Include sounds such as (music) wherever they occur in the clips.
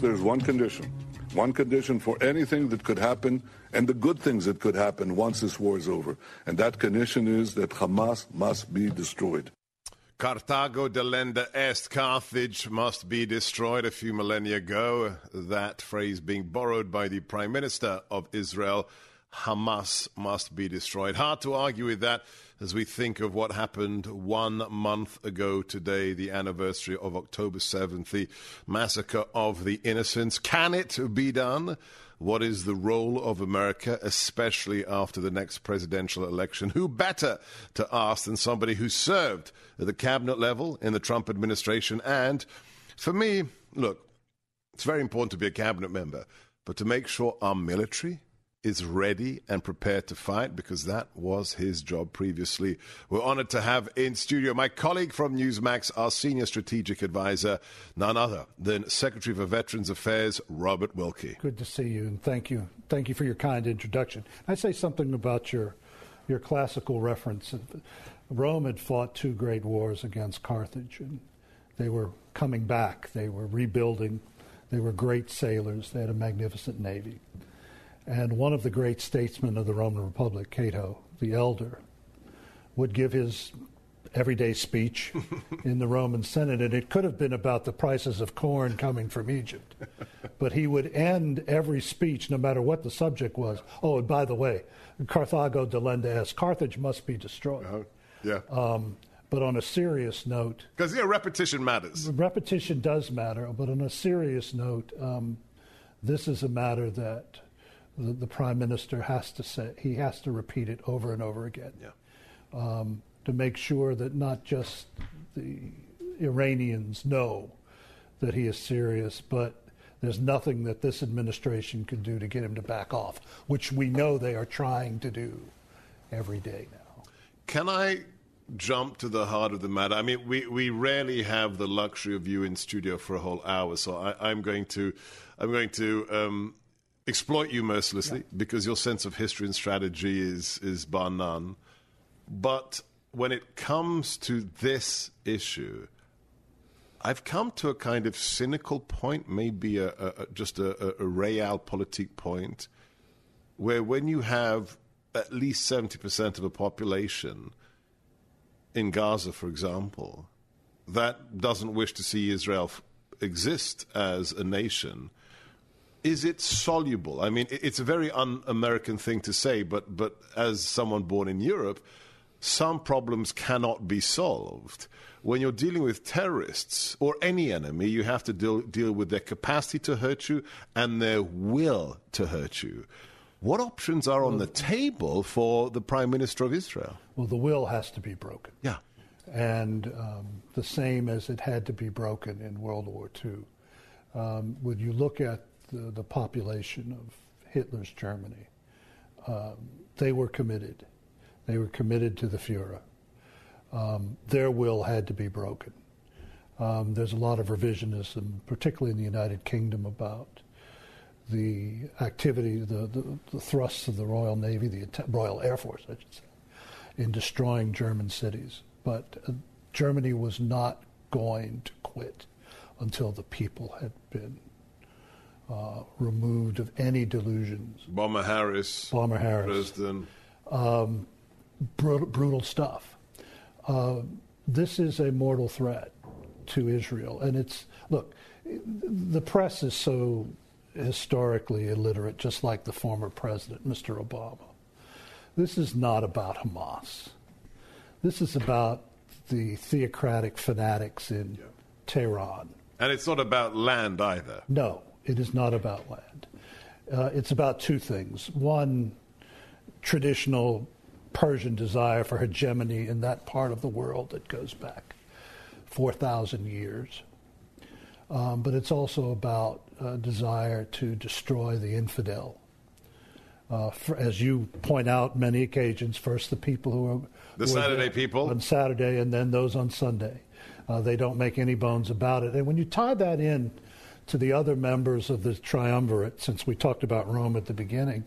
There's one condition. One condition for anything that could happen and the good things that could happen once this war is over. And that condition is that Hamas must be destroyed. Carthago delenda est, Carthage must be destroyed a few millennia ago. That phrase being borrowed by the Prime Minister of Israel. Hamas must be destroyed. Hard to argue with that as we think of what happened one month ago today, the anniversary of October 7th, the massacre of the innocents. Can it be done? What is the role of America, especially after the next presidential election? Who better to ask than somebody who served at the cabinet level in the Trump administration? And for me, look, it's very important to be a cabinet member, but to make sure our military is ready and prepared to fight because that was his job previously. We're honored to have in studio my colleague from Newsmax, our senior strategic advisor, none other than Secretary for Veterans Affairs, Robert Wilkie. Good to see you, and thank you. Thank you for your kind introduction. I say something about your your classical reference. Rome had fought two great wars against Carthage, and they were coming back. They were rebuilding. They were great sailors. They had a magnificent navy. And one of the great statesmen of the Roman Republic, Cato the Elder, would give his everyday speech (laughs) in the Roman Senate, and it could have been about the prices of corn coming from Egypt. But he would end every speech, no matter what the subject was. Oh, and by the way, Carthago delenda est, Carthage must be destroyed. Uh, yeah. Um, but on a serious note, because yeah, repetition matters. Repetition does matter, but on a serious note, um, this is a matter that the, the, prime minister has to say he has to repeat it over and over again yeah. um, to make sure that not just the Iranians know that he is serious, but there's nothing that this administration can do to get him to back off, which we know they are trying to do every day now. Can I jump to the heart of the matter? I mean, we, we rarely have the luxury of you in studio for a whole hour, so I, am going to I'm going to um, exploit you mercilessly yeah. because your sense of history and strategy is is bar none. But when it comes to this issue, I've come to a kind of cynical point, maybe a, a, just a, a, realpolitik point, where when you have at least 70% of a population in Gaza, for example, that doesn't wish to see Israel exist as a nation, is it soluble? I mean, it's a very un-American thing to say, but but as someone born in Europe, some problems cannot be solved. When you're dealing with terrorists or any enemy, you have to deal, deal with their capacity to hurt you and their will to hurt you. What options are on the table for the Prime Minister of Israel? Well, the will has to be broken. Yeah. And um, the same as it had to be broken in World War II. Um, when you look at the, the population of Hitler's Germany. Um, they were committed. They were committed to the Fuhrer. Um, their will had to be broken. Um, there's a lot of revisionism, particularly in the United Kingdom, about the activity, the, the, the thrusts of the Royal Navy, the Royal Air Force, I should say, in destroying German cities. But uh, Germany was not going to quit until the people had been uh, removed of any delusions. Bomber Harris. Bomber Harris. President. Um, brutal, brutal, stuff. Uh, this is a mortal threat to Israel. And it's, look, the press is so historically illiterate, just like the former president, Mr. Obama. This is not about Hamas. This is about the theocratic fanatics in yeah. Tehran. And it's not about land either. No, it is not about land. Uh, it's about two things. One, traditional Persian desire for hegemony in that part of the world that goes back 4,000 years. Um, but it's also about a desire to destroy the infidel. Uh, for, as you point out, many occasions, first the people who are the Saturday people on Saturday, and then those on Sunday. Uh, they don't make any bones about it. And when you tie that in to the other members of the triumvirate, since we talked about Rome at the beginning,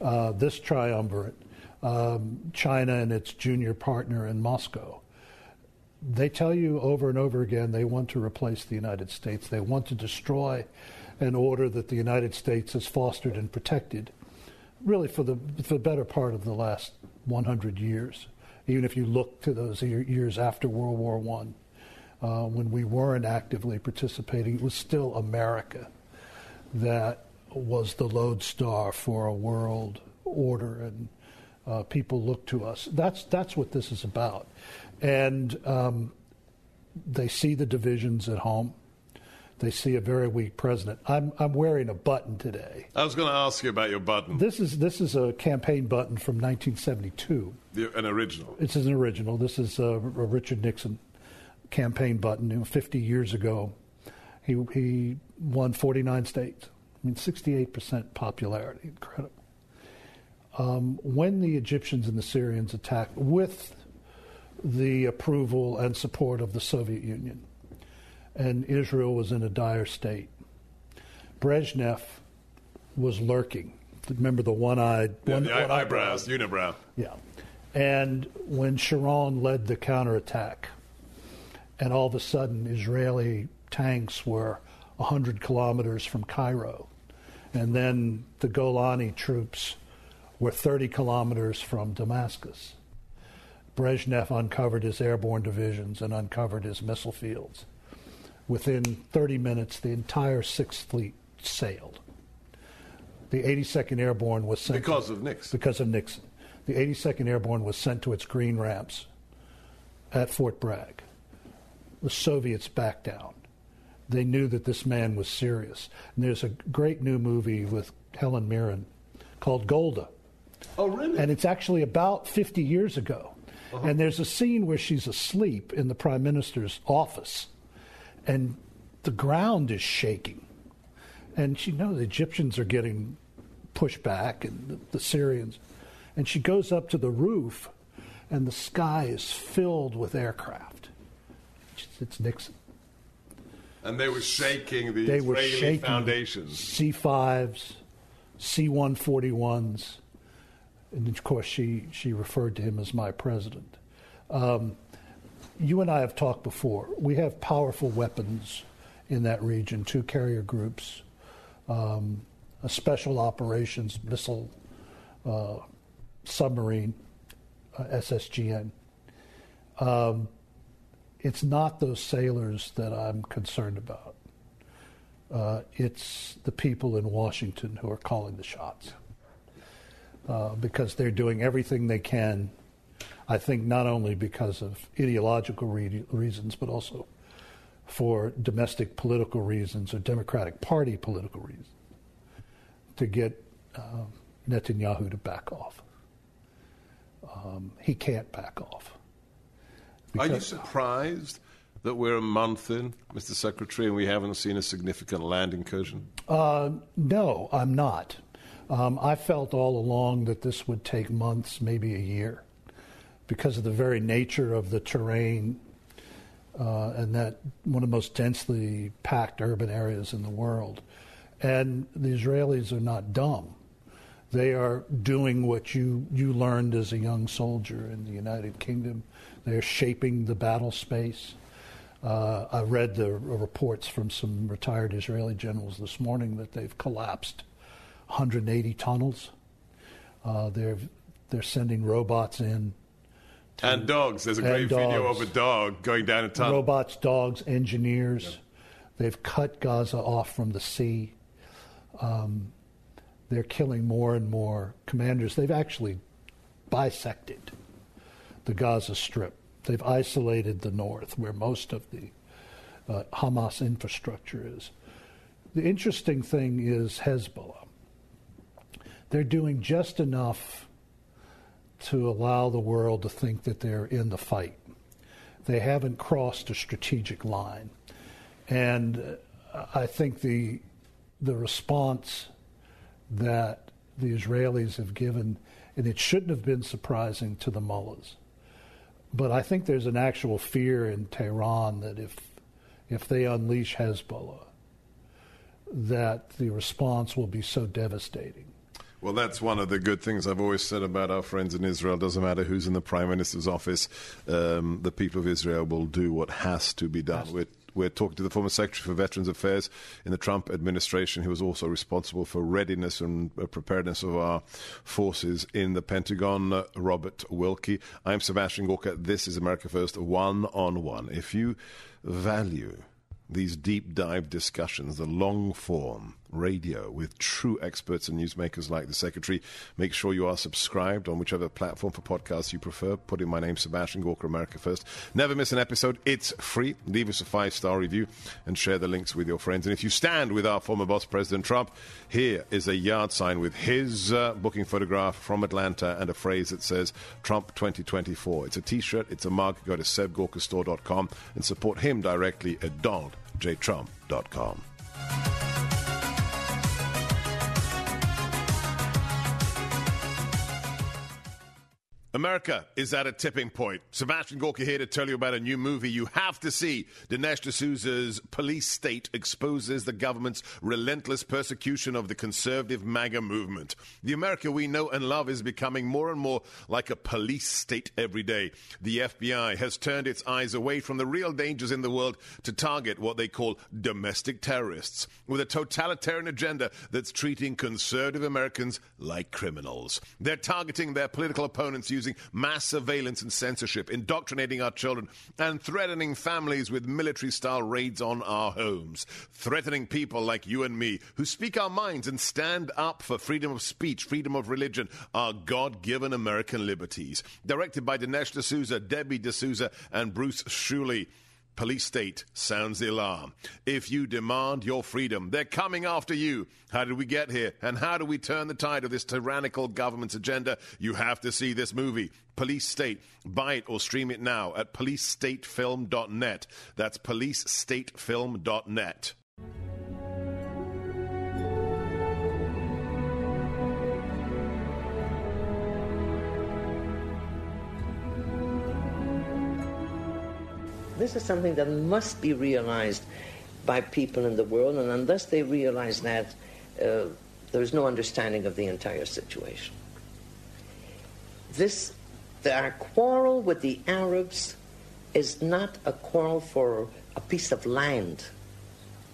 uh, this triumvirate, um, China and its junior partner in Moscow, they tell you over and over again they want to replace the United States. They want to destroy an order that the United States has fostered and protected, really for the, for the better part of the last 100 years. Even if you look to those years after World War One, uh, when we weren't actively participating, it was still America that was the lodestar for a world order, and uh, people look to us. That's that's what this is about, and um, they see the divisions at home. They see a very weak president. I'm I'm wearing a button today. I was going to ask you about your button. This is this is a campaign button from 1972. The, an original. It's an original. This is a, a Richard Nixon campaign button. You know, 50 years ago, he he won 49 states. I mean, 68% popularity. Incredible. Um, when the Egyptians and the Syrians attacked with the approval and support of the Soviet Union, and Israel was in a dire state, Brezhnev was lurking. Remember the one-eyed, Yeah, one, the one eyebrows, unibrow. yeah. And when Sharon led the counterattack, and all of a sudden Israeli tanks were 100 kilometers from Cairo, and then the Golani troops were 30 kilometers from Damascus. Brezhnev uncovered his airborne divisions and uncovered his missile fields. Within 30 minutes, the entire Sixth Fleet sailed. The 82nd Airborne was sent Because of Nixon. because of Nixon. The 82nd Airborne was sent to its green ramps at Fort Bragg. The Soviets backed down. They knew that this man was serious. And there's a great new movie with Helen Mirren called Golda. Oh, really? And it's actually about 50 years ago. Uh-huh. And there's a scene where she's asleep in the prime minister's office, and the ground is shaking. And she knows the Egyptians are getting pushed back, and the, the Syrians. And she goes up to the roof, and the sky is filled with aircraft. It's, Nixon. and they were shaking the They were Israeli shaking foundations. C5s, C141s, and of course she she referred to him as my president. Um, you and I have talked before. We have powerful weapons in that region, two carrier groups, um, a special operations missile uh, submarine, uh, SSGN. Um, it's not those sailors that I'm concerned about. Uh, it's the people in Washington who are calling the shots uh, because they're doing everything they can. I think not only because of ideological re- reasons, but also for domestic political reasons or Democratic Party political reasons to get uh, Netanyahu to back off. Um, he can't back off. Are you surprised that we're a month in, Mr. Secretary, and we haven't seen a significant land incursion? Uh, no, I'm not. Um, I felt all along that this would take months, maybe a year, because of the very nature of the terrain uh, and that one of the most densely packed urban areas in the world. And the Israelis are not dumb. They are doing what you, you learned as a young soldier in the United Kingdom. They're shaping the battle space. Uh, I read the reports from some retired Israeli generals this morning that they've collapsed 180 tunnels. Uh, they're they're sending robots in, And dogs. There's a great And video of a dog going down a tunnel. robots, dogs, engineers. They've cut Gaza off from the sea. Um, they're killing more and more commanders. They've actually bisected the Gaza Strip. They've isolated the north, where most of the uh, Hamas infrastructure is. The interesting thing is Hezbollah. they're doing just enough to allow the world to think that they're in the fight. They haven't crossed a strategic line. And I think the, the response that the Israelis have given, and it shouldn't have been surprising to the mullahs. But I think there's an actual fear in Tehran that if if they unleash Hezbollah, that the response will be so devastating. Well, that's one of the good things I've always said about our friends in Israel. Doesn't matter who's in the prime minister's office, um, the people of Israel will do what has to be done. With we're talking to the former Secretary for Veterans Affairs in the Trump administration, who was also responsible for readiness and uh, preparedness of our forces in the Pentagon, uh, Robert Wilkie. I'm Sebastian Gorka. This is America First, one on one. If you value these deep dive discussions, the long form radio with true experts and newsmakers like the Secretary. Make sure you are subscribed on whichever platform for podcasts you prefer. Put in my name, Sebastian Gorka, America First. Never miss an episode. It's free. Leave us a five star review and share the links with your friends. And if you stand with our former boss, President Trump, here is a yard sign with his uh, booking photograph from Atlanta and a phrase that says Trump 2024. It's a t shirt, it's a mug. Go to sebgorkastore.com and support him directly at Donald America is at a tipping point. Sebastian Gorka here to tell you about a new movie you have to see. Dinesh D'Souza's Police State exposes the government's relentless persecution of the conservative MAGA movement. The America we know and love is becoming more and more like a police state every day. The FBI has turned its eyes away from the real dangers in the world to target what they call domestic terrorists, with a totalitarian agenda that's treating conservative Americans like criminals. They're targeting their political opponents using mass surveillance and censorship, indoctrinating our children, and threatening families with military style raids on our homes. Threatening people like you and me who speak our minds and stand up for freedom of speech, freedom of religion, our God given American liberties. Directed by Dinesh D'Souza, Debbie D'Souza, and Bruce Schooley. Police state sounds the alarm. If you demand your freedom, they're coming after you. How did we get here? And how do we turn the tide of this tyrannical government's agenda? You have to see this movie. Police State. Buy it or stream it now at policestatefilm.net. That's policestatefilm.net. This is something that must be realized by people in the world, and unless they realize that, uh, there is no understanding of the entire situation. This, our quarrel with the Arabs is not a quarrel for a piece of land.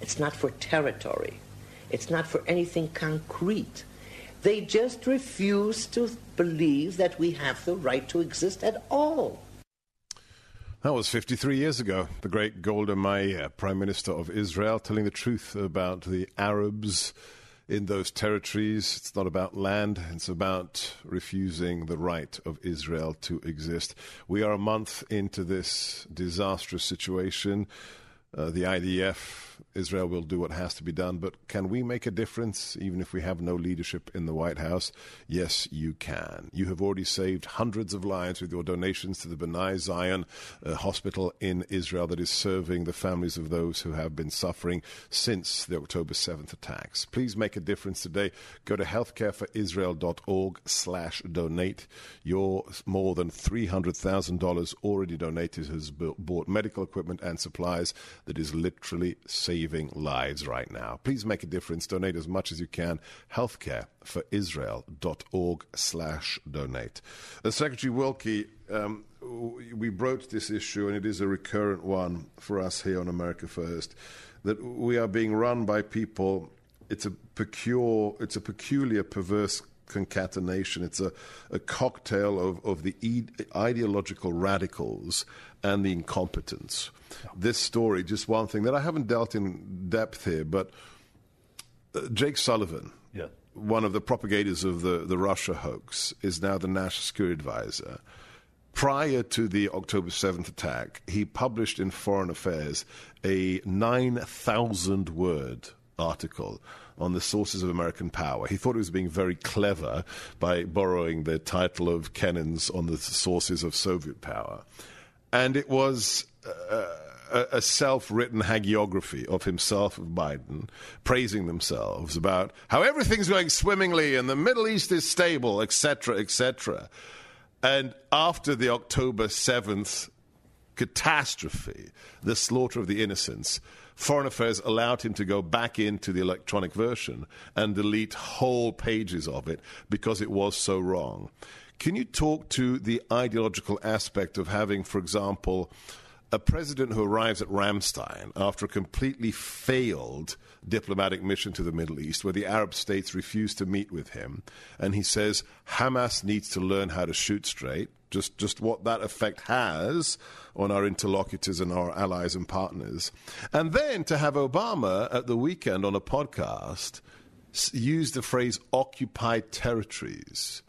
It's not for territory. It's not for anything concrete. They just refuse to believe that we have the right to exist at all. That was 53 years ago. The great Golda Meir, Prime Minister of Israel, telling the truth about the Arabs in those territories. It's not about land, it's about refusing the right of Israel to exist. We are a month into this disastrous situation. Uh, the IDF Israel will do what has to be done. But can we make a difference even if we have no leadership in the White House? Yes, you can. You have already saved hundreds of lives with your donations to the B'nai Zion Hospital in Israel that is serving the families of those who have been suffering since the October 7th attacks. Please make a difference today. Go to healthcareforisrael.org slash donate. Your more than $300,000 already donated has bought medical equipment and supplies that is literally saving lives right now. Please make a difference. Donate as much as you can. Healthcareforisrael.org slash donate. Uh, Secretary Wilkie, um, we broached this issue, and it is a recurrent one for us here on America First, that we are being run by people. It's a peculiar, it's a peculiar, perverse concatenation. It's a, a cocktail of, of the ideological radicals and the incompetence. This story, just one thing that I haven't dealt in depth here, but uh, Jake Sullivan, yeah. one of the propagators of the, the Russia hoax, is now the national security advisor. Prior to the October 7th attack, he published in Foreign Affairs a 9,000 word article on the sources of American power. He thought he was being very clever by borrowing the title of Kennan's on the sources of Soviet power. And it was. Uh, a, a self written hagiography of himself, of Biden, praising themselves about how everything's going swimmingly and the Middle East is stable, etc., etc. And after the October 7th catastrophe, the slaughter of the innocents, Foreign Affairs allowed him to go back into the electronic version and delete whole pages of it because it was so wrong. Can you talk to the ideological aspect of having, for example, a president who arrives at Ramstein after a completely failed diplomatic mission to the Middle East, where the Arab states refuse to meet with him, and he says Hamas needs to learn how to shoot straight. Just, just what that effect has on our interlocutors and our allies and partners. And then to have Obama at the weekend on a podcast use the phrase occupied territories.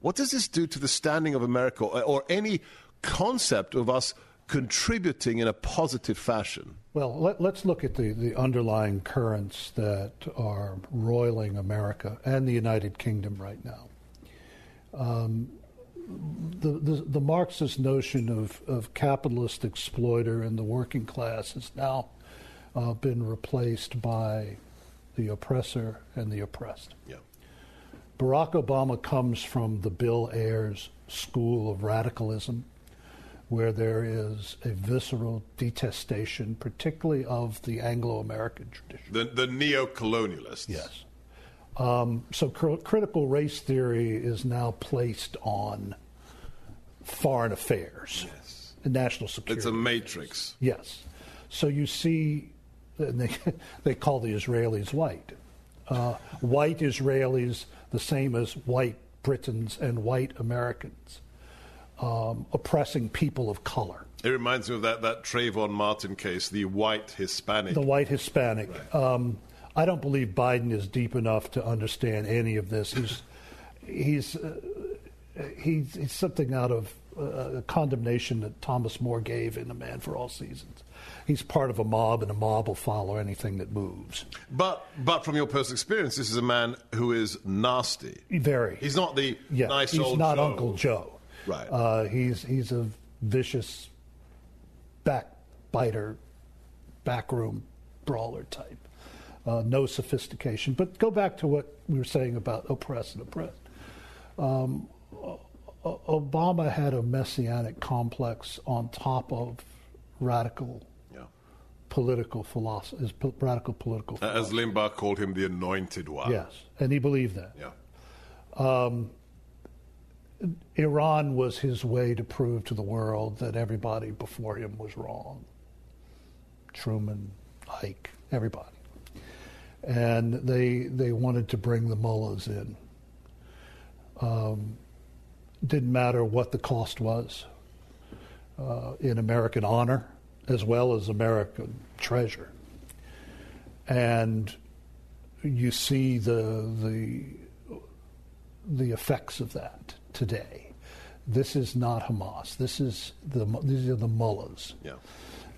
What does this do to the standing of America or, or any concept of us contributing in a positive fashion? Well, let, us look at the, the underlying currents that are roiling America and the United Kingdom right now. Um, the, the, the, Marxist notion of, of capitalist exploiter and the working class has now uh, been replaced by the oppressor and the oppressed. Yeah. Barack Obama comes from the Bill Ayers school of radicalism where there is a visceral detestation, particularly of the Anglo American tradition. The, the neo colonialists. Yes. Um, so cr- critical race theory is now placed on foreign affairs yes. and national security. It's a matrix. Yes. So you see, they, (laughs) they call the Israelis white. Uh, white Israelis, the same as white Britons and white Americans um, oppressing people of color. It reminds me of that, that Trayvon Martin case, the white Hispanic. The white Hispanic. Right. Um, I don't believe Biden is deep enough to understand any of this. He's he's uh, he's, he's, something out of uh, a condemnation that Thomas More gave in A Man for All Seasons. He's part of a mob, and a mob will follow anything that moves. But but from your personal experience, this is a man who is nasty. Very. He's not the yeah, nice he's old not Joe. Uncle Joe. Right. Uh, he's he's a vicious backbiter, backroom brawler type. Uh, no sophistication. But go back to what we were saying about oppressed and oppressed. Um, Obama had a messianic complex on top of radical yeah. political philosophy, radical political philosophy. As Limbaugh called him, the anointed one. Yes, and he believed that. Yeah. Um, Iran was his way to prove to the world that everybody before him was wrong. Truman, Ike, everybody. And they they wanted to bring the mullahs in. Um, didn't matter what the cost was uh, in American honor as well as American treasure. And you see the the the effects of that today. This is not Hamas. This is the these are the mullahs. Yeah.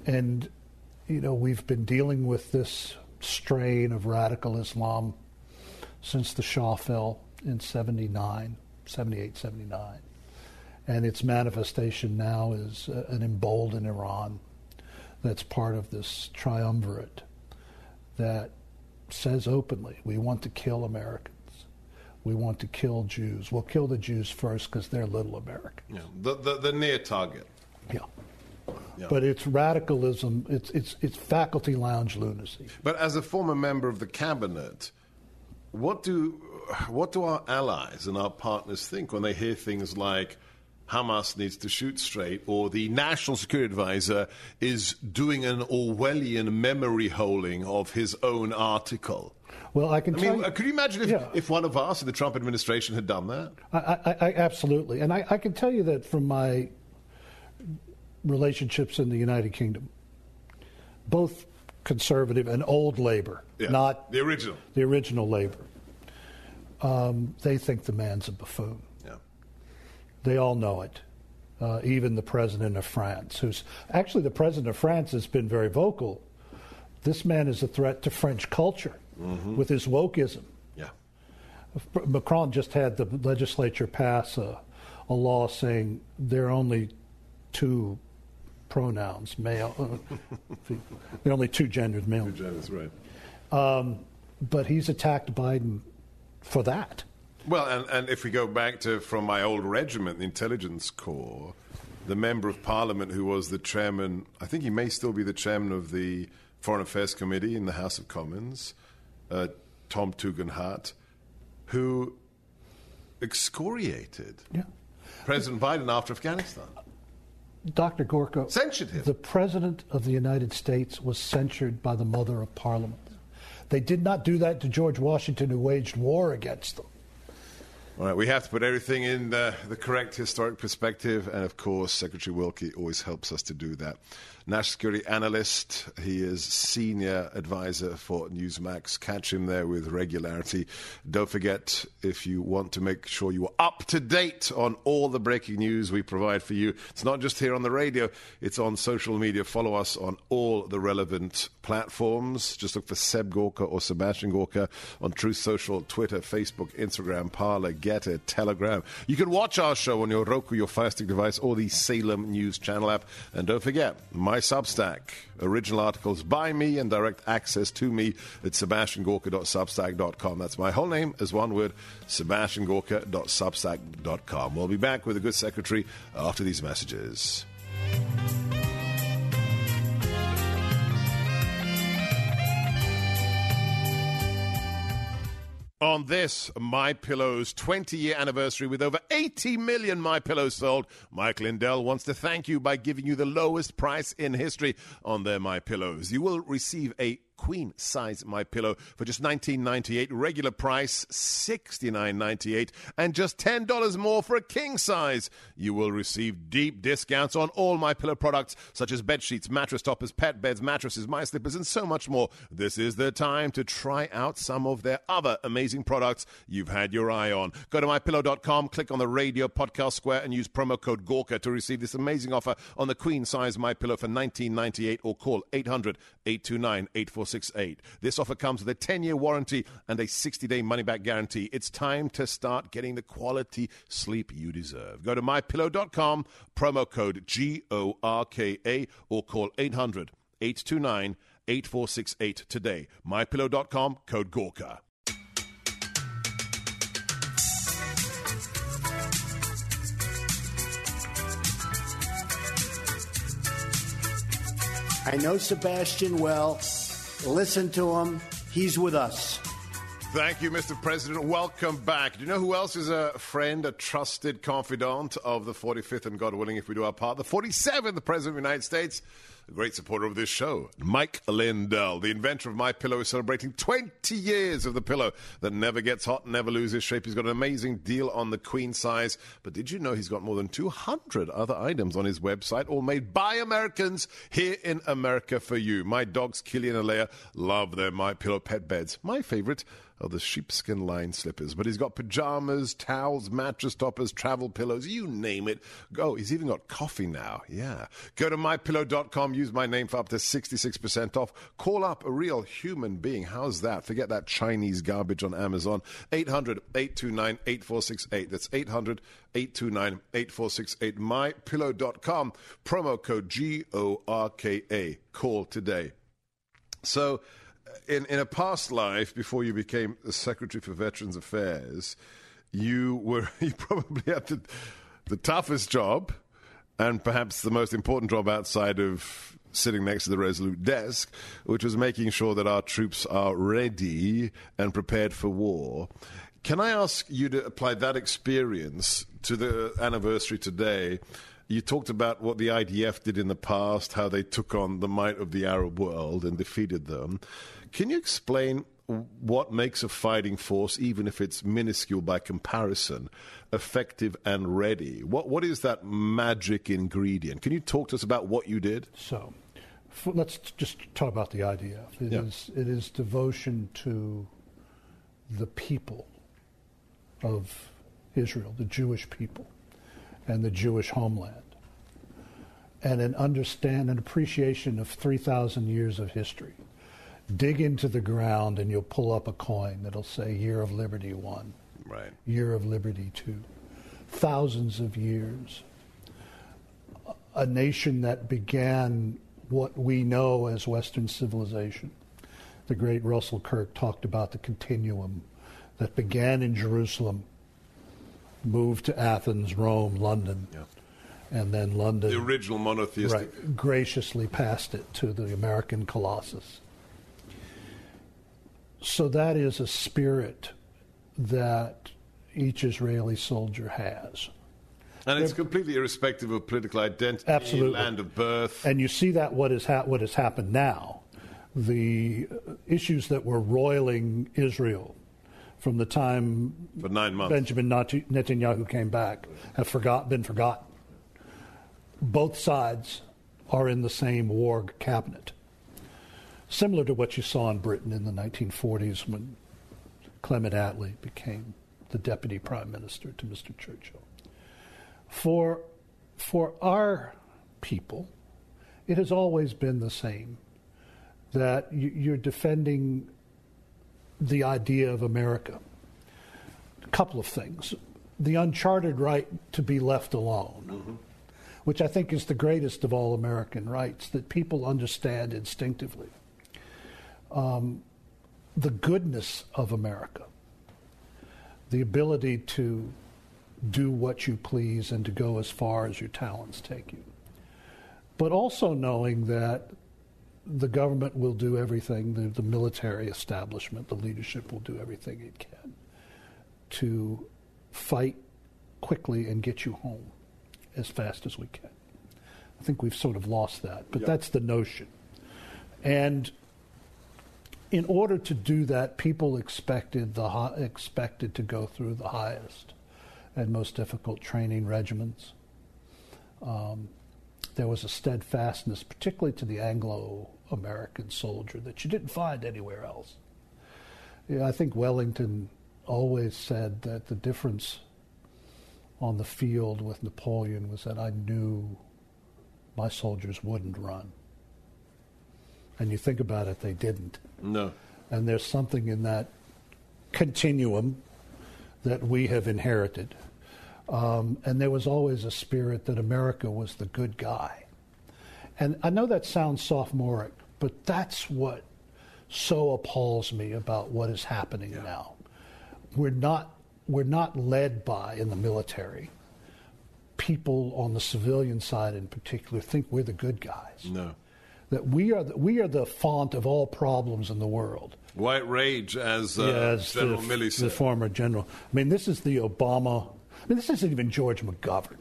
And you know we've been dealing with this strain of radical Islam since the Shah fell in 79, 78, 79. And its manifestation now is uh, an emboldened Iran that's part of this triumvirate that says openly, we want to kill Americans we want to kill Jews. We'll kill the Jews first because they're little Americans. Yeah. The, the, the near target. Yeah. Yeah. But it's radicalism, it's, it's, it's faculty lounge lunacy. But as a former member of the cabinet, what do, what do our allies and our partners think when they hear things like Hamas needs to shoot straight, or the National Security Advisor is doing an Orwellian memory holding of his own article? Well, I can. I mean, you, could you imagine if, yeah. if one of us in the Trump administration had done that? I, I, I absolutely, and I, I, can tell you that from my relationships in the United Kingdom, both conservative and old Labour, yeah. not the original, the original Labour. Um, they think the man's a buffoon. Yeah. They all know it. Uh, even the president of France, who's actually the president of France has been very vocal. This man is a threat to French culture. mm-hmm. with his wokeism. Yeah. Macron just had the legislature pass a, a law saying there are only two pronouns, male. Uh, (laughs) there are only two genders, male. Two genders, right. Um, but he's attacked Biden for that. Well, and, and if we go back to from my old regiment, the Intelligence Corps, the member of Parliament who was the chairman, I think he may still be the chairman of the Foreign Affairs Committee in the House of Commons, uh, Tom Tugendhat, who excoriated yeah. President Biden after Afghanistan. Dr. Gorka, censured him. The President of the United States was censured by the Mother of Parliament. They did not do that to George Washington, who waged war against them. All right, we have to put everything in the, the correct historic perspective, and of course, Secretary Wilkie always helps us to do that national security analyst. He is senior advisor for Newsmax. Catch him there with regularity. Don't forget, if you want to make sure you are up to date on all the breaking news we provide for you, it's not just here on the radio, it's on social media. Follow us on all the relevant platforms. Just look for Seb Gorka or Sebastian Gorka on Truth Social, Twitter, Facebook, Instagram, Parler, Gettr, Telegram. You can watch our show on your Roku, your Fire Stick device, or the Salem News Channel app. And don't forget, my my Substack. Original articles by me and direct access to me at sebastiangorka.substack.com. That's my whole name as one word, sebastiangorka.substack.com. We'll be back with a good secretary after these messages. On this my pillows 20 year anniversary with over 80 million my pillows sold. Mike lindell wants to thank you by giving you the lowest price in history on their my pillows. You will receive a queen size my pillow for just 19.98 regular price 69.98 and just $10 more for a king size. You will receive deep discounts on all my pillow products such as bed sheets mattress toppers pet beds mattresses my slippers and so much more. This is the time to try out some of their other amazing products you've had your eye on. Go to mypillow.com click on the radio podcast square and use promo code gorka to receive this amazing offer on the queen size my pillow for 19.98 or call 800 829 468. This offer comes with a 10 year warranty and a 60 day money back guarantee. It's time to start getting the quality sleep you deserve. Go to mypillow.com, promo code G O R K A, or call 800 829 8468 today. Mypillow.com, code Gorka. I know Sebastian well. Listen to him. He's with us. Thank you, Mr. President. Welcome back. Do you know who else is a friend, a trusted confidant of the 45th and God willing, if we do our part, the 47th President of the United States? A great supporter of this show, Mike Lindell, the inventor of My Pillow, is celebrating 20 years of the pillow that never gets hot, never loses shape. He's got an amazing deal on the queen size. But did you know he's got more than 200 other items on his website, all made by Americans here in America for you? My dogs, Killian and Leia, love their My Pillow pet beds. My favorite of the sheepskin lined slippers. But he's got pajamas, towels, mattress toppers, travel pillows, you name it. Go. Oh, he's even got coffee now. Yeah. Go to mypillow.com, use my name for up to 66% off. Call up a real human being. How's that? Forget that Chinese garbage on Amazon. 800 829 8468. That's 800 829 8468. Mypillow.com. Promo code G O R K A. Call today. So, in, in a past life, before you became the Secretary for Veterans Affairs, you were (laughs) you probably had the, the toughest job and perhaps the most important job outside of sitting next to the Resolute desk, which was making sure that our troops are ready and prepared for war. Can I ask you to apply that experience to the anniversary today? You talked about what the IDF did in the past, how they took on the might of the Arab world and defeated them. Can you explain what makes a fighting force, even if it's minuscule by comparison, effective and ready? What what is that magic ingredient? Can you talk to us about what you did? So, for, let's just talk about the IDF. It yeah. is, it is devotion to the people of Israel, the Jewish people, and the Jewish homeland, and an understand an appreciation of three thousand years of history dig into the ground and you'll pull up a coin that'll say Year of Liberty 1, Right. Year of Liberty 2. Thousands of years. A nation that began what we know as Western civilization. The great Russell Kirk talked about the continuum that began in Jerusalem, moved to Athens, Rome, London, Yeah. and then London The original monotheistic. right, graciously passed it to the American Colossus. So that is a spirit that each Israeli soldier has. And it's completely irrespective of political identity, Absolutely. land of birth. And you see that what, is ha- what has happened now. The issues that were roiling Israel from the time For nine months. Benjamin Netanyahu came back have forgot, been forgotten. Both sides are in the same war cabinet. Similar to what you saw in Britain in the 1940s when Clement Attlee became the deputy prime minister to Mr. Churchill. For, for our people, it has always been the same that you- you're defending the idea of America. A couple of things. The uncharted right to be left alone, mm-hmm. which I think is the greatest of all American rights that people understand instinctively. Um, the goodness of America, the ability to do what you please and to go as far as your talents take you. But also knowing that the government will do everything, the, the military establishment, the leadership will do everything it can to fight quickly and get you home as fast as we can. I think we've sort of lost that, but that's the notion. And in order to do that, people expected the expected to go through the highest and most difficult training regimens. Um, there was a steadfastness, particularly to the Anglo-American soldier, that you didn't find anywhere else. Yeah, I think Wellington always said that the difference on the field with Napoleon was that I knew my soldiers wouldn't run. And you think about it, they didn't. No. And there's something in that continuum that we have inherited. Um, and there was always a spirit that America was the good guy. And I know that sounds sophomoric, but that's what so appalls me about what is happening now. We're not, we're not led by, in the military, people on the civilian side in particular think we're the good guys. No. That we are the, we are the font of all problems in the world. White rage, as, uh, Yes, General the, Milley the former general. I mean, this is the Obama. I mean, this isn't even George McGovern.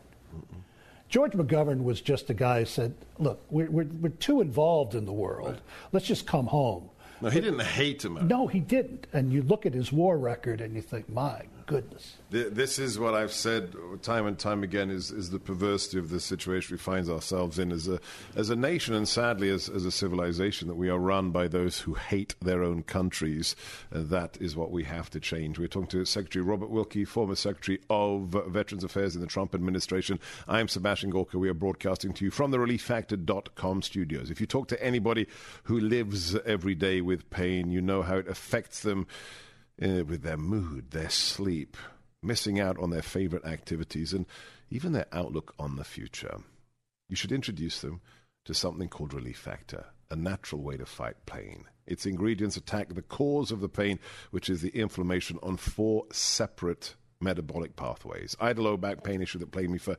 George McGovern was just a guy who said, "Look, we're, we're, we're too involved in the world. Let's just come home." no, he didn't hate America. No, he didn't. And you look at his war record and you think, "My goodness." This is what I've said time and time again: is, is the perversity of the situation we find ourselves in as a as a nation, and sadly as, as a civilization, that we are run by those who hate their own countries. Uh, that is what we have to change. We're talking to Secretary Robert Wilkie, former Secretary of Veterans Affairs in the Trump administration. I'm Sebastian Gorka. We are broadcasting to you from the ReliefFactor.com studios. If you talk to anybody who lives every day with pain, you know how it affects them uh, with their mood, their sleep, missing out on their favorite activities, and even their outlook on the future. You should introduce them to something called Relief Factor, a natural way to fight pain. Its ingredients attack the cause of the pain, which is the inflammation, on four separate metabolic pathways. I had a low back pain issue that plagued me for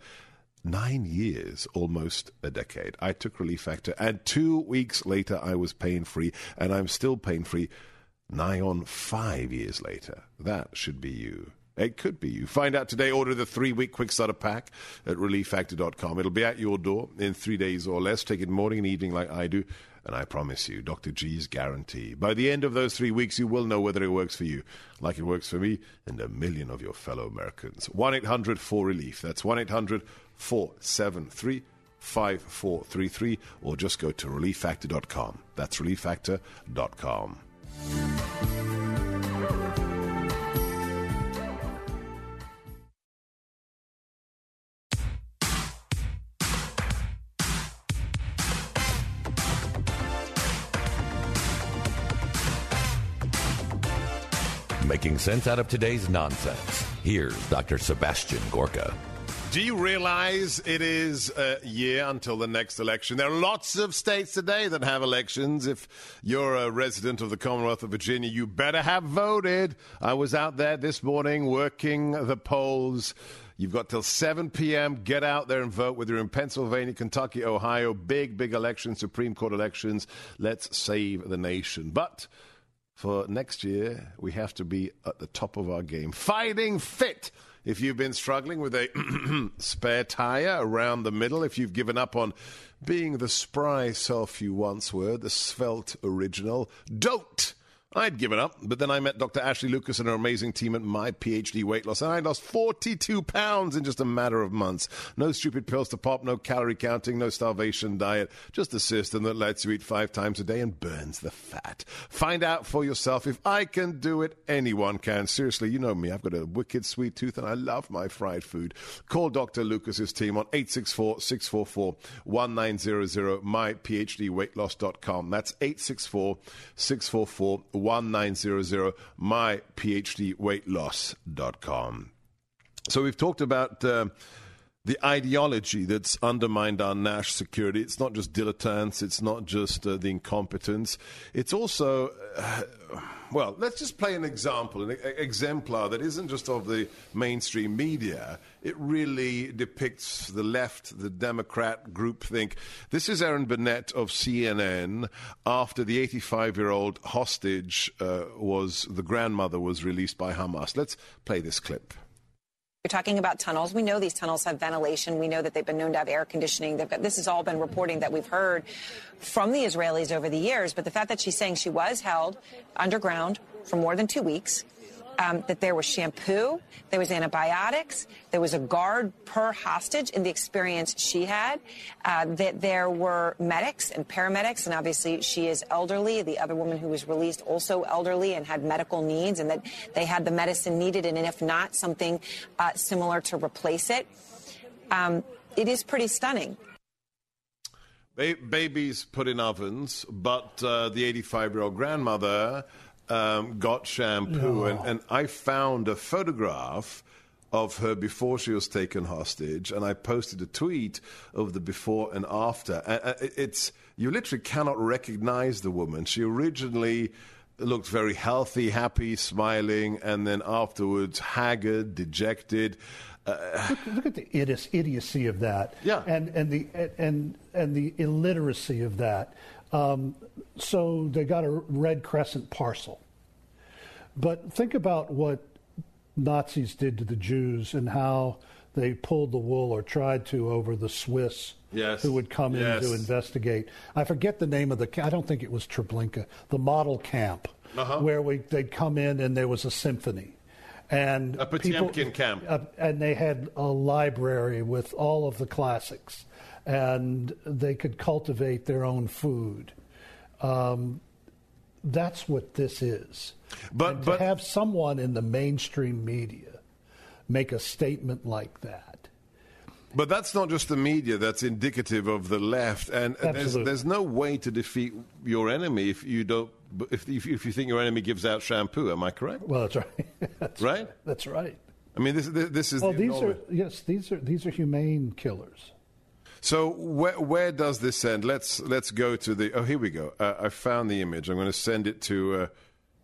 nine years, almost a decade. I took Relief Factor, and two weeks later, I was pain free, and I'm still pain free nigh on five years later. That should be you. It could be you. Find out today. Order the three week quick starter pack at relieffactor.com. It'll be at your door in three days or less. Take it morning and evening like I do. And I promise you, Dr. G's guarantee. By the end of those three weeks, you will know whether it works for you, like it works for me and a million of your fellow Americans. 1 800 4 Relief. That's 1 800 473 5433. Or just go to relieffactor.com. That's relieffactor.com. Making sense out of today's nonsense. Here's Dr. Sebastian Gorka. Do you realize it is a year until the next election? There are lots of states today that have elections. If you're a resident of the Commonwealth of Virginia, you better have voted. I was out there this morning working the polls. You've got till 7 p.m. Get out there and vote, whether you're in Pennsylvania, Kentucky, Ohio. Big, big elections, Supreme Court elections. Let's save the nation. But for next year, we have to be at the top of our game. Fighting fit if you've been struggling with a (clears throat) spare tire around the middle, if you've given up on being the spry self you once were, the svelte original, don't I'd given up, but then I met Dr. Ashley Lucas and her amazing team at My PhD Weight Loss, and I lost 42 pounds in just a matter of months. No stupid pills to pop, no calorie counting, no starvation diet, just a system that lets you eat five times a day and burns the fat. Find out for yourself. If I can do it, anyone can. Seriously, you know me. I've got a wicked sweet tooth, and I love my fried food. Call Dr. Lucas's team on 864 644 1900, myphdweightloss.com. That's 864 644 1900 myphdweightloss.com. So we've talked about uh, the ideology that's undermined our national security. It's not just dilettantes, it's not just uh, the incompetence, it's also. Uh, well, let's just play an example, an exemplar that isn't just of the mainstream media. It really depicts the left, the Democrat groupthink. This is Erin Burnett of CNN after the 85 year old hostage uh, was, the grandmother was released by Hamas. Let's play this clip. You're talking about tunnels. We know these tunnels have ventilation. We know that they've been known to have air conditioning. Got, this has all been reporting that we've heard from the Israelis over the years. But the fact that she's saying she was held underground for more than two weeks, um, that there was shampoo, there was antibiotics, there was a guard per hostage in the experience she had, uh, that there were medics and paramedics, and obviously she is elderly. The other woman who was released also elderly and had medical needs, and that they had the medicine needed, and if not, something uh, similar to replace it. Um, it is pretty stunning. babies put in ovens, but uh, the 85 year old grandmother um, got shampoo, and, and I found a photograph of her before she was taken hostage, and I posted a tweet of the before and after. It's you literally cannot recognize the woman. She originally looked very healthy, happy, smiling, and then afterwards haggard, dejected. Uh, look, look, at the idiocy of that, yeah, and and the and and the illiteracy of that. Um, so they got a Red Crescent parcel. But think about what Nazis did to the Jews and how they pulled the wool or tried to over the Swiss yes. who would come yes. in to investigate. I forget the name of the, I don't think it was Treblinka, the model camp, uh-huh. where we, they'd come in and there was a symphony. And a Potemkin people, camp. Uh, and they had a library with all of the classics and they could cultivate their own food. Um, that's what this is. But, and but to have someone in the mainstream media make a statement like that. But that's not just the media that's indicative of the left, and there's, there's no way to defeat your enemy if you don't. If, if, if you think your enemy gives out shampoo, am I correct? Well, that's right. (laughs) that's right. That's right. I mean, this this is. Well, the these are yes, these are these are humane killers. So where, where does this end? Let's let's go to the. Oh, here we go. Uh, I found the image. I'm going to send it to.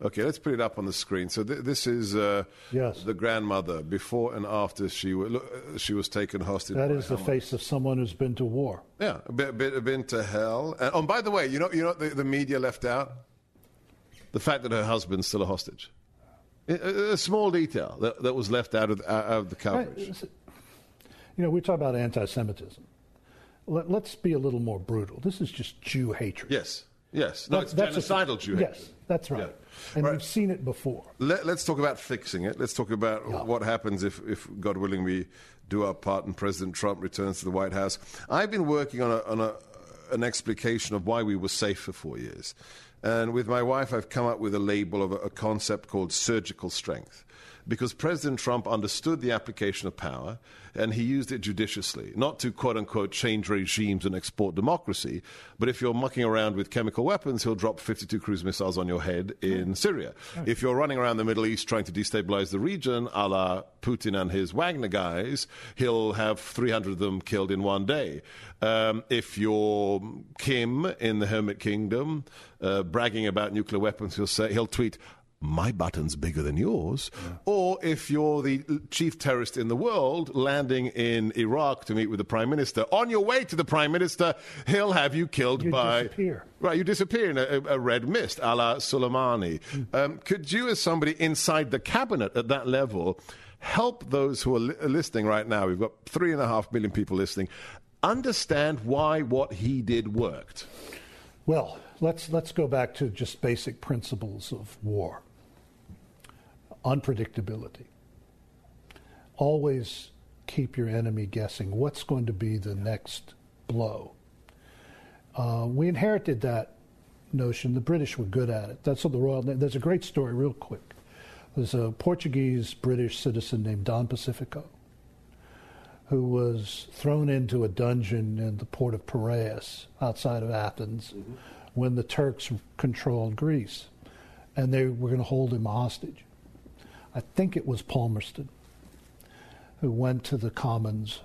Uh, okay, let's put it up on the screen. So th- this is uh, yes. the grandmother before and after she w- uh, she was taken hostage. That is the face of someone who's been to war. Yeah, bit, been to hell. And, oh, by the way, you know you know the, the media left out the fact that her husband's still a hostage. A, a small detail that, that was left out of, out of the coverage. You know, we talk about anti-Semitism let, us be a little more brutal. This is just Jew hatred. Yes. Yes. No, that's, it's genocidal Jew hatred. Yes, that's right. Yeah. And right. we've seen it before. Let, us talk about fixing it. Let's talk about yeah. what happens if, if, God willing, we do our part and President Trump returns to the White House. I've been working on, a, on a, an explication of why we were safe for four years. And with my wife, I've come up with a label of a, a concept called surgical strength. Because President Trump understood the application of power and he used it judiciously, not to quote unquote change regimes and export democracy, but if you're mucking around with chemical weapons, he'll drop 52 cruise missiles on your head in Syria. If you're running around the Middle East trying to destabilize the region, a la Putin and his Wagner guys, he'll have 300 of them killed in one day. Um, if you're Kim in the Hermit Kingdom, uh, bragging about nuclear weapons, he'll say he'll tweet, my button's bigger than yours. Yeah. Or if you're the chief terrorist in the world landing in Iraq to meet with the prime minister, on your way to the prime minister, he'll have you killed you by. Disappear. Right, you disappear in a, a red mist, a la Soleimani. Mm. Um, could you, as somebody inside the cabinet at that level, help those who are li- listening right now? We've got three and a half million people listening. Understand why what he did worked. Well, let's let's go back to just basic principles of war unpredictability. Always keep your enemy guessing what's going to be the next blow. Uh, we inherited that notion. The British were good at it. That's what the Royal. There's a great story, real quick. There's a Portuguese British citizen named Don Pacifico who was thrown into a dungeon in the port of Piraeus outside of Athens mm-hmm. when the Turks controlled Greece. And they were going to hold him hostage. I think it was Palmerston, who went to the Commons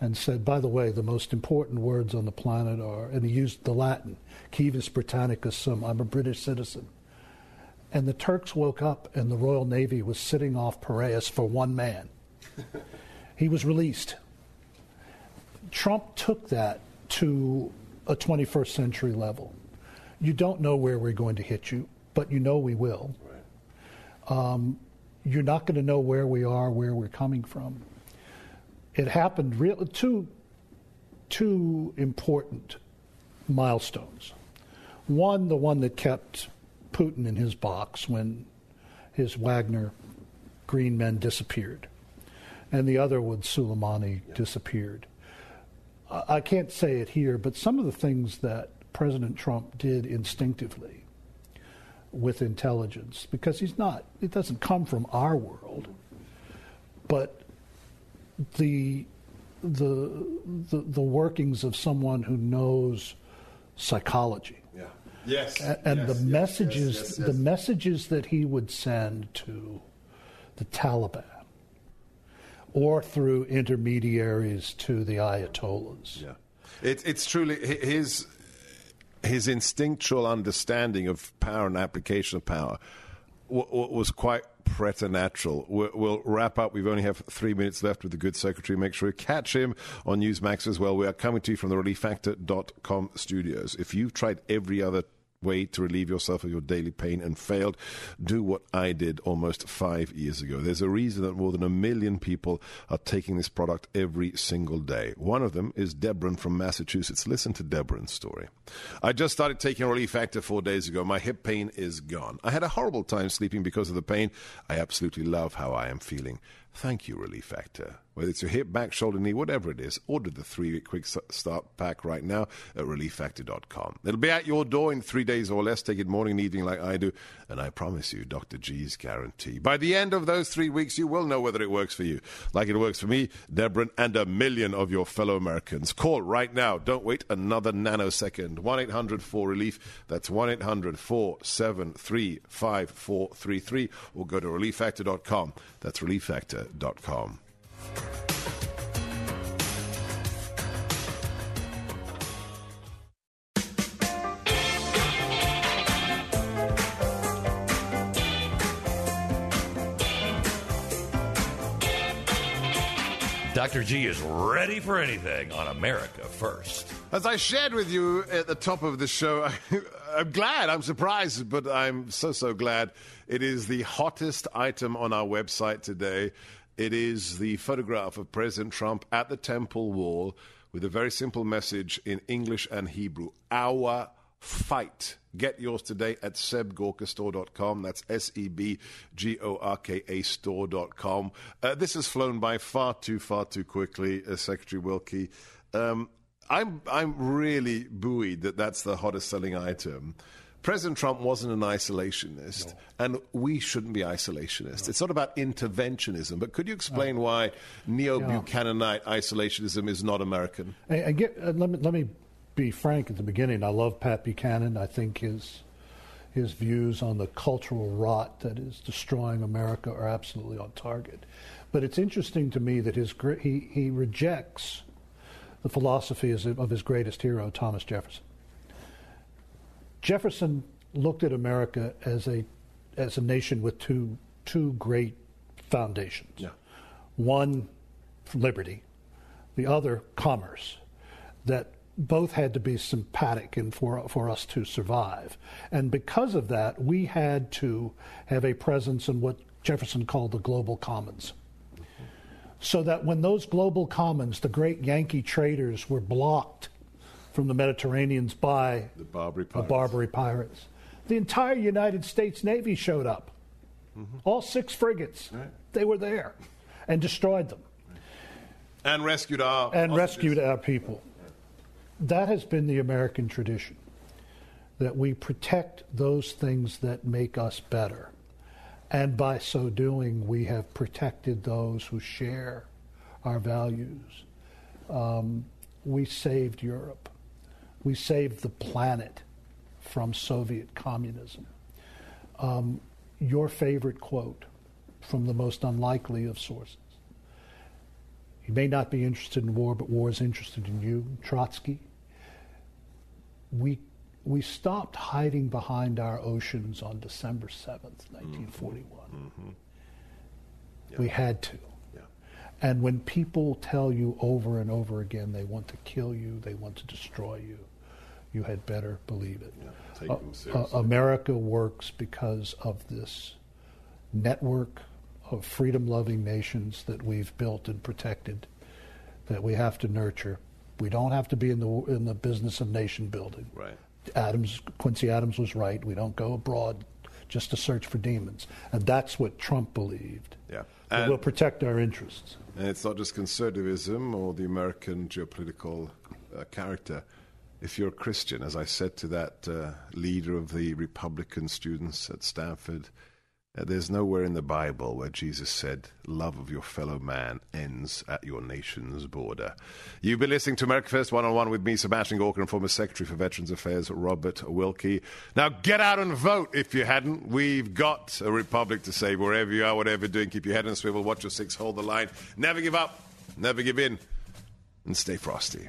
and said, by the way, the most important words on the planet are, and he used the Latin, Civis Britannicus sum, I'm a British citizen. And the Turks woke up and the Royal Navy was sitting off Piraeus for one man. (laughs) he was released. Trump took that to a 21st century level. You don't know where we're going to hit you, but you know we will. Right. Um, you're not going to know where we are, where we're coming from. It happened real two two important milestones. One, the one that kept Putin in his box when his Wagner green men disappeared, and the other when Soleimani yeah. disappeared. I can't say it here, but some of the things that President Trump did instinctively with intelligence because he's not, it doesn't come from our world. But the, the, the, the workings of someone who knows psychology. Yeah. Yes. And, and yes, the yes, messages, yes, the messages that he would send to the Taliban or through intermediaries to the Ayatollahs. Yeah. It, it's truly his his instinctual understanding of power and application of power w- w- was quite preternatural. We'll, we'll wrap up. We've only have three minutes left with the good secretary. Make sure you catch him on Newsmax as well. We are coming to you from the relieffactor.com studios. If you've tried every other way to relieve yourself of your daily pain and failed, do what I did almost five years ago. There's a reason that more than a million people are taking this product every single day. One of them is Debron from Massachusetts. Listen to Debron's story. I just started taking Relief Factor four days ago. My hip pain is gone. I had a horrible time sleeping because of the pain. I absolutely love how I am feeling. Thank you, Relief Factor. Whether it's your hip, back, shoulder, knee, whatever it is, order the three week quick start pack right now at relieffactor.com. It'll be at your door in three days or less. Take it morning and evening like I do. And I promise you, Dr. G's guarantee. By the end of those three weeks, you will know whether it works for you, like it works for me, Deborah, and a million of your fellow Americans. Call right now. Don't wait another nanosecond. 1 800 4 Relief. That's 1 800 473 5433. Or go to relieffactor.com. That's relieffactor.com. Dr. G is ready for anything on America First. As I shared with you at the top of the show, (laughs) I, am glad, I'm surprised, but I'm so, so glad. It is the hottest item on our website today. It is the photograph of President Trump at the Temple Wall with a very simple message in English and Hebrew Our fight. Get yours today at sebgorkastore.com. That's S E B G O R K A store.com. Uh, this has flown by far too, far too quickly, uh, Secretary Wilkie. Um, I'm, I'm really buoyed that that's the hottest selling item. President Trump wasn't an isolationist, no. and we shouldn't be isolationists. No. It's not about interventionism, but could you explain no. why neo Buchananite isolationism is not American? I, I get, uh, let, me, let me be frank at the beginning. I love Pat Buchanan. I think his his views on the cultural rot that is destroying America are absolutely on target. But it's interesting to me that his he, he rejects the philosophy of his greatest hero, Thomas Jefferson. Jefferson looked at America as a as a nation with two two great foundations. Yeah. One liberty, the other commerce. That both had to be sympathetic and for for us to survive. And because of that, we had to have a presence in what Jefferson called the global commons. So that when those global commons, the great Yankee traders, were blocked from the Mediterraneans by the Barbary pirates. The Barbary pirates. The entire United States Navy showed up. Mm-hmm. All six frigates. Right. They were there and destroyed them. And rescued our and rescued our people. That has been the American tradition. That we protect those things that make us better. And by so doing, we have protected those who share our values. Um, we saved Europe. We saved the planet from Soviet communism. Um, your favorite quote from the most unlikely of sources. You may not be interested in war, but war is interested in you. Trotsky. We, we stopped hiding behind our oceans on December 7th, 1941. Mm-hmm. mm-hmm. Yeah. We had to. And when people tell you over and over again they want to kill you, they want to destroy you, you had better believe it. Yeah, uh, America works because of this network of freedom loving nations that we've built and protected that we have to nurture. We don't have to be in the in the business of nation building. Right. Adams Quincy Adams was right. We don't go abroad just to search for demons. And that's what Trump believed. Yeah. And we'll protect our interests. And it's not just conservatism or the American geopolitical uh, character if you're a Christian, as I said to that uh, leader of the Republican students at Stanford, uh, there's nowhere in the Bible where Jesus said, Love of your fellow man ends at your nation's border. You've been listening to America First One on One with me, Sebastian Gorka, and former Secretary for Veterans Affairs, Robert Wilkie. Now get out and vote if you hadn't. We've got a republic to save wherever you are, whatever you're doing. Keep your head on swivel, watch your six, hold the line. Never give up, never give in, and stay frosty.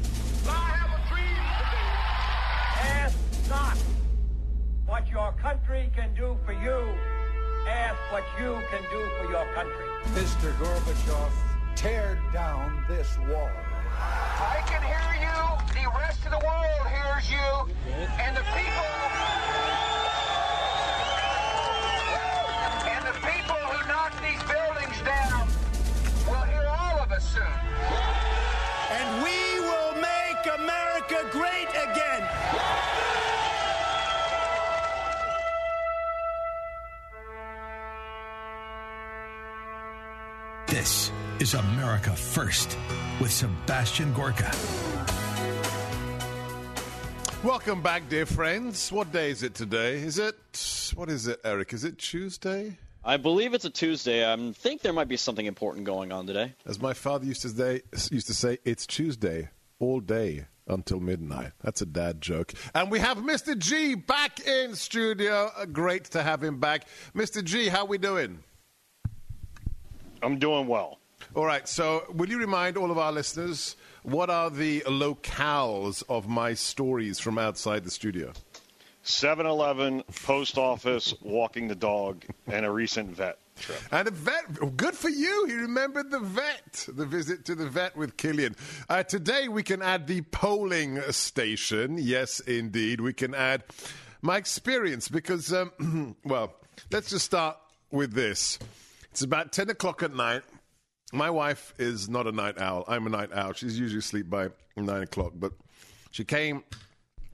Ask not what your country can do for you. Ask what you can do for your country. Mr. Gorbachev, tear down this wall. I can hear you. The rest of the world hears you. And the is America First with Sebastian Gorka. Welcome back, dear friends. What day is it today? Is it, what is it, Eric? Is it Tuesday? I believe it's a Tuesday. I think there might be something important going on today. As my father used to say, used to say it's Tuesday all day until midnight. That's a dad joke. And we have Mr. G back in studio. Uh, great to have him back. Mr. G, how we doing? I'm doing well. All right. So, will you remind all of our listeners what are the locales of my stories from outside the studio? 7 Eleven, post office, walking the dog, and a recent vet trip. And a vet, good for you. He remembered the vet, the visit to the vet with Killian. Uh, today we can add the polling station. Yes, indeed. We can add my experience because, um, (clears throat) well, let's just start with this. It's about 10 o'clock at night. My wife is not a night owl. I'm a night owl. She's usually asleep by 9 o'clock, but she came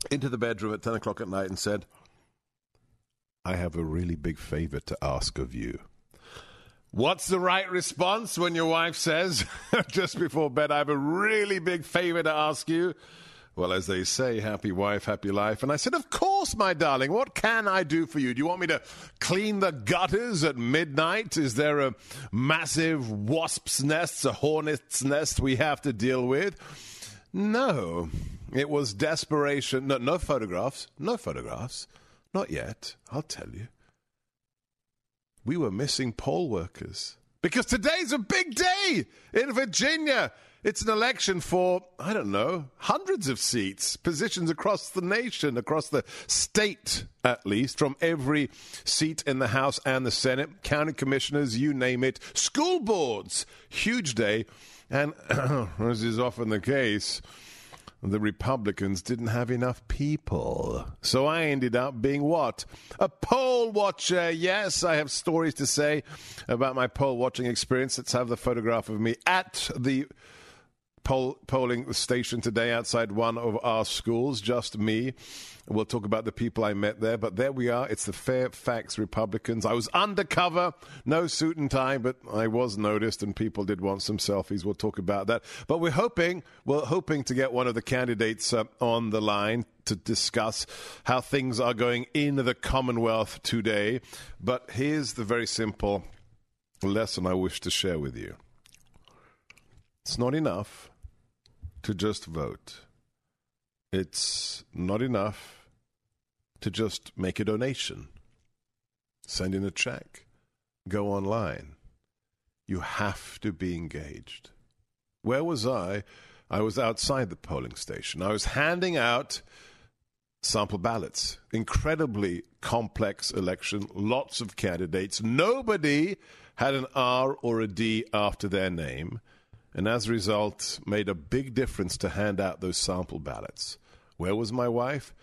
into the bedroom at 10 o'clock at night and said, I have a really big favor to ask of you. What's the right response when your wife says, (laughs) just before bed, I have a really big favor to ask you? Well, as they say, happy wife, happy life. And I said, Of course, my darling. What can I do for you? Do you want me to clean the gutters at midnight? Is there a massive wasp's nest, a hornet's nest we have to deal with? No. It was desperation. No, no photographs. No photographs. Not yet. I'll tell you. We were missing poll workers. Because today's a big day in Virginia. It's an election for, I don't know, hundreds of seats, positions across the nation, across the state at least, from every seat in the House and the Senate, county commissioners, you name it, school boards. Huge day. And (clears throat) as is often the case, the Republicans didn't have enough people. So I ended up being what? A poll watcher. Yes, I have stories to say about my poll watching experience. Let's have the photograph of me at the poll, polling station today outside one of our schools, just me. We'll talk about the people I met there, but there we are. It's the Fairfax Republicans. I was undercover, no suit and tie, but I was noticed, and people did want some selfies. We'll talk about that. But we're hoping, we're hoping to get one of the candidates uh, on the line to discuss how things are going in the Commonwealth today. But here's the very simple lesson I wish to share with you. It's not enough to just vote. It's not enough to just make a donation, send in a check, go online. You have to be engaged. Where was I? I was outside the polling station. I was handing out sample ballots. Incredibly complex election, lots of candidates. Nobody had an R or a D after their name and as a result, made a big difference to hand out those sample ballots. Where was my wife?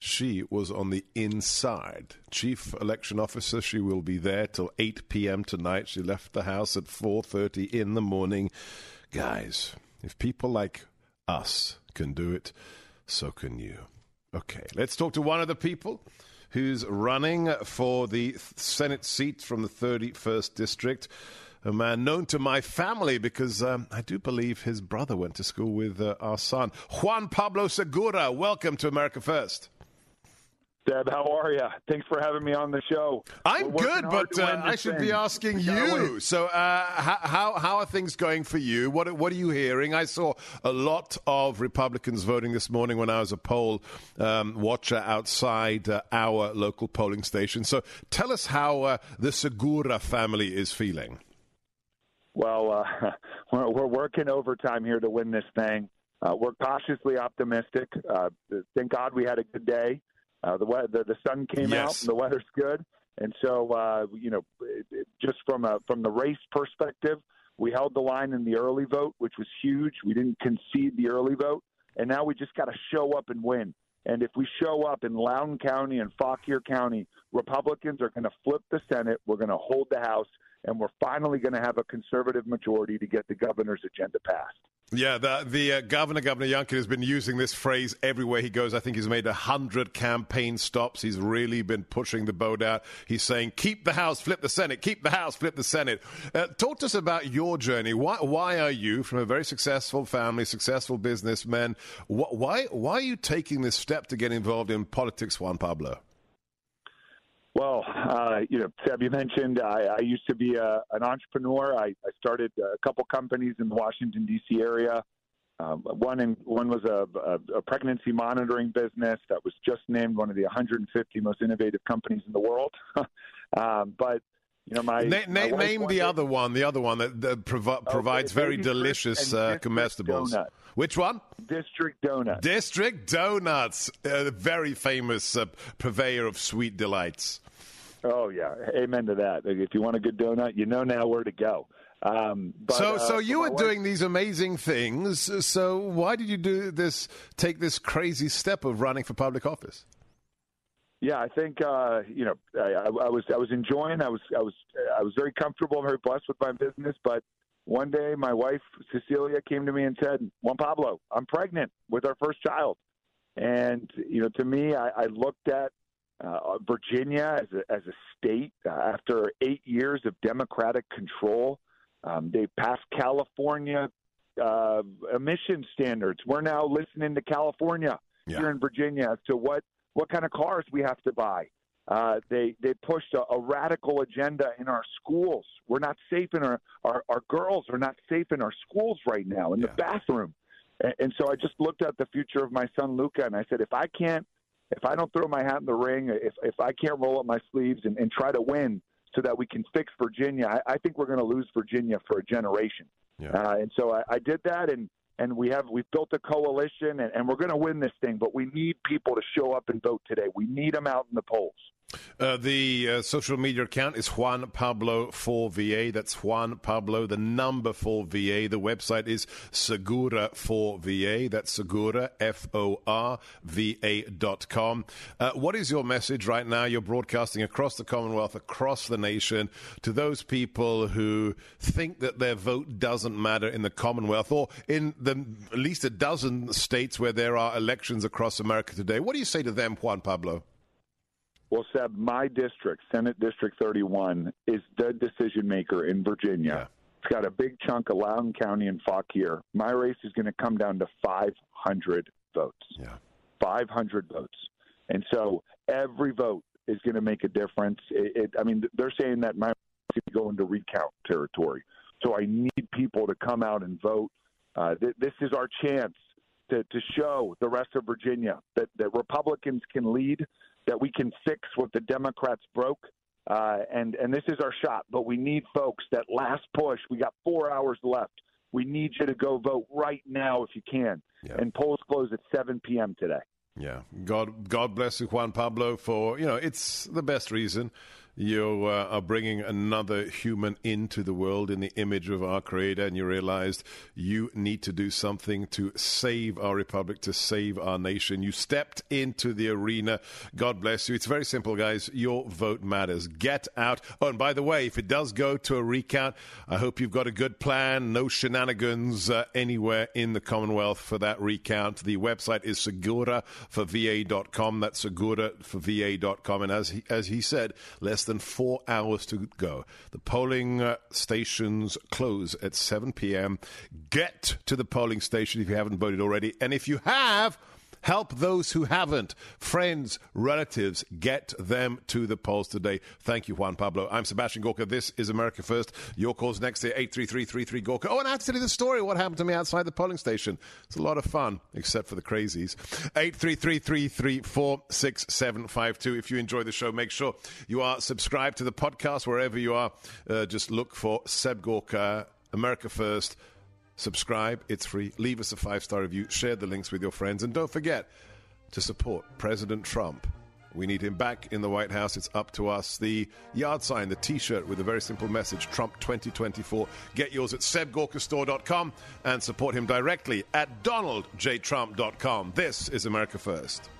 She was on the inside. Chief election officer, she will be there till 8 p.m. tonight. She left the house at 4:30 in the morning. Guys, if people like us can do it, so can you. Okay, let's talk to one of the people who's running for the Senate seat from the 31st district a man known to my family because um, I do believe his brother went to school with uh, our son. Juan Pablo Segura, welcome to America First. Seb, how are you? Thanks for having me on the show. I'm good, but uh, I should thing. be asking you. So, uh, how how are things going for you? What what are you hearing? I saw a lot of Republicans voting this morning when I was a poll um, watcher outside uh, our local polling station. So, tell us how uh, the Segura family is feeling. Well, uh, (laughs) we're, we're working overtime here to win this thing. Uh, we're cautiously optimistic. Uh, thank God we had a good day. Uh, the, the the sun came Yes. out and the weather's good, and so uh, you know, it, it, just from a from the race perspective, we held the line in the early vote, which was huge. We didn't concede the early vote, and now we just got to show up and win. And if we show up in Loudoun County and Fauquier County, Republicans are going to flip the Senate. We're going to hold the House, and we're finally going to have a conservative majority to get the governor's agenda passed. Yeah, the, the uh, governor, Governor Youngkin, has been using this phrase everywhere he goes. I think he's made a hundred campaign stops. He's really been pushing the boat out. He's saying, "Keep the House, flip the Senate. Keep the House, flip the Senate." Uh, talk to us about your journey. Why, why are you, from a very successful family, successful businessman, wh- why why are you taking this step to get involved in politics, Juan Pablo? Well, uh, you know, Seb, you mentioned I, I used to be a, an entrepreneur. I, I started a couple companies in the Washington D.C. area. Um, one in, one was a, a, a pregnancy monitoring business that was just named one of the 150 most innovative companies in the world. (laughs) um, but You know, my, Na- my na- wife name the other one, the other one that, that provi- provides very delicious uh, comestibles. Donut. Which one? District Donut. District Donuts, a very famous uh, purveyor of sweet delights. Oh yeah, amen to that. If you want a good donut, you know now where to go. Um, but, so, uh, so you were wife- doing these amazing things. So, why did you do this? Take this crazy step of running for public office? Yeah, I think uh, you know I, I was I was enjoying. I was I was I was very comfortable, and very blessed with my business. But one day, my wife Cecilia came to me and said, "Juan Pablo, I'm pregnant with our first child." And you know, to me, I, I looked at uh, Virginia as a, as a state uh, after eight years of Democratic control. Um, they passed California uh, emission standards. We're now listening to California here in Virginia as to what what kind of cars we have to buy. Uh, they they pushed a, a radical agenda in our schools. We're not safe in our, our our girls are not safe in our schools right now in the bathroom. And, and so I just looked at the future of my son Luca, and I said, if I can't, if I don't throw my hat in the ring, if if I can't roll up my sleeves and, and try to win, so that we can fix Virginia, I, I think we're going to lose Virginia for a generation. Uh, and so I, I did that, and and we have we've built a coalition, and, and we're going to win this thing. But we need people to show up and vote today. We need them out in the polls. Uh, the uh, social media account is Juan Pablo for VA. That's Juan Pablo, the number for VA. The website is Segura for VA. That's Segura, F O R V A dot com. Uh, what is your message right now? You're broadcasting across the Commonwealth, across the nation, to those people who think that their vote doesn't matter in the Commonwealth or in the at least a dozen states where there are elections across America today. What do you say to them, Juan Pablo? Well, Seb, my district, Senate District 31, is the decision maker in Virginia. It's got a big chunk of Loudoun County and Fauquier. My race is going to come down to 500 votes. Yeah. 500 votes. And so every vote is going to make a difference. It, it, I mean, they're saying that my race is going to go into recount territory. So I need people to come out and vote. Uh, th- this is our chance to, to show the rest of Virginia that, that Republicans can lead, that we can fix what the Democrats broke. Uh, and, and this is our shot, but we need folks that last push. We got four hours left. We need you to go vote right now if you can. And polls close at 7 p.m. today. Yeah, God, God bless you, Juan Pablo, for you know it's the best reason you uh, are bringing another human into the world in the image of our Creator, and you realized you need to do something to save our republic, to save our nation. You stepped into the arena. God bless you. It's very simple, guys. Your vote matters. Get out. Oh, and by the way, if it does go to a recount, I hope you've got a good plan. No shenanigans uh, anywhere in the Commonwealth for that recount. The website is Segura for va.com. That's Segura for va.com. And as he, as he said, less than four hours to go. The polling uh, stations close at 7 p.m. Get to the polling station if you haven't voted already. And if you have, Help those who haven't. Friends, relatives, get them to the polls today. Thank you, Juan Pablo. I'm Sebastian Gorka. This is America First. Your calls next to 833 Gorka. Oh, and I have to tell you the story what happened to me outside the polling station. It's a lot of fun, except for the crazies. 833 If you enjoy the show, make sure you are subscribed to the podcast wherever you are. Uh, just look for Seb Gorka, America First. Subscribe, it's free. Leave us a five star review, share the links with your friends, and don't forget to support President Trump. We need him back in the White House. It's up to us. The yard sign, the t shirt with a very simple message Trump 2024. Get yours at sebgorkastore.com and support him directly at donaldjtrump.com. This is America First.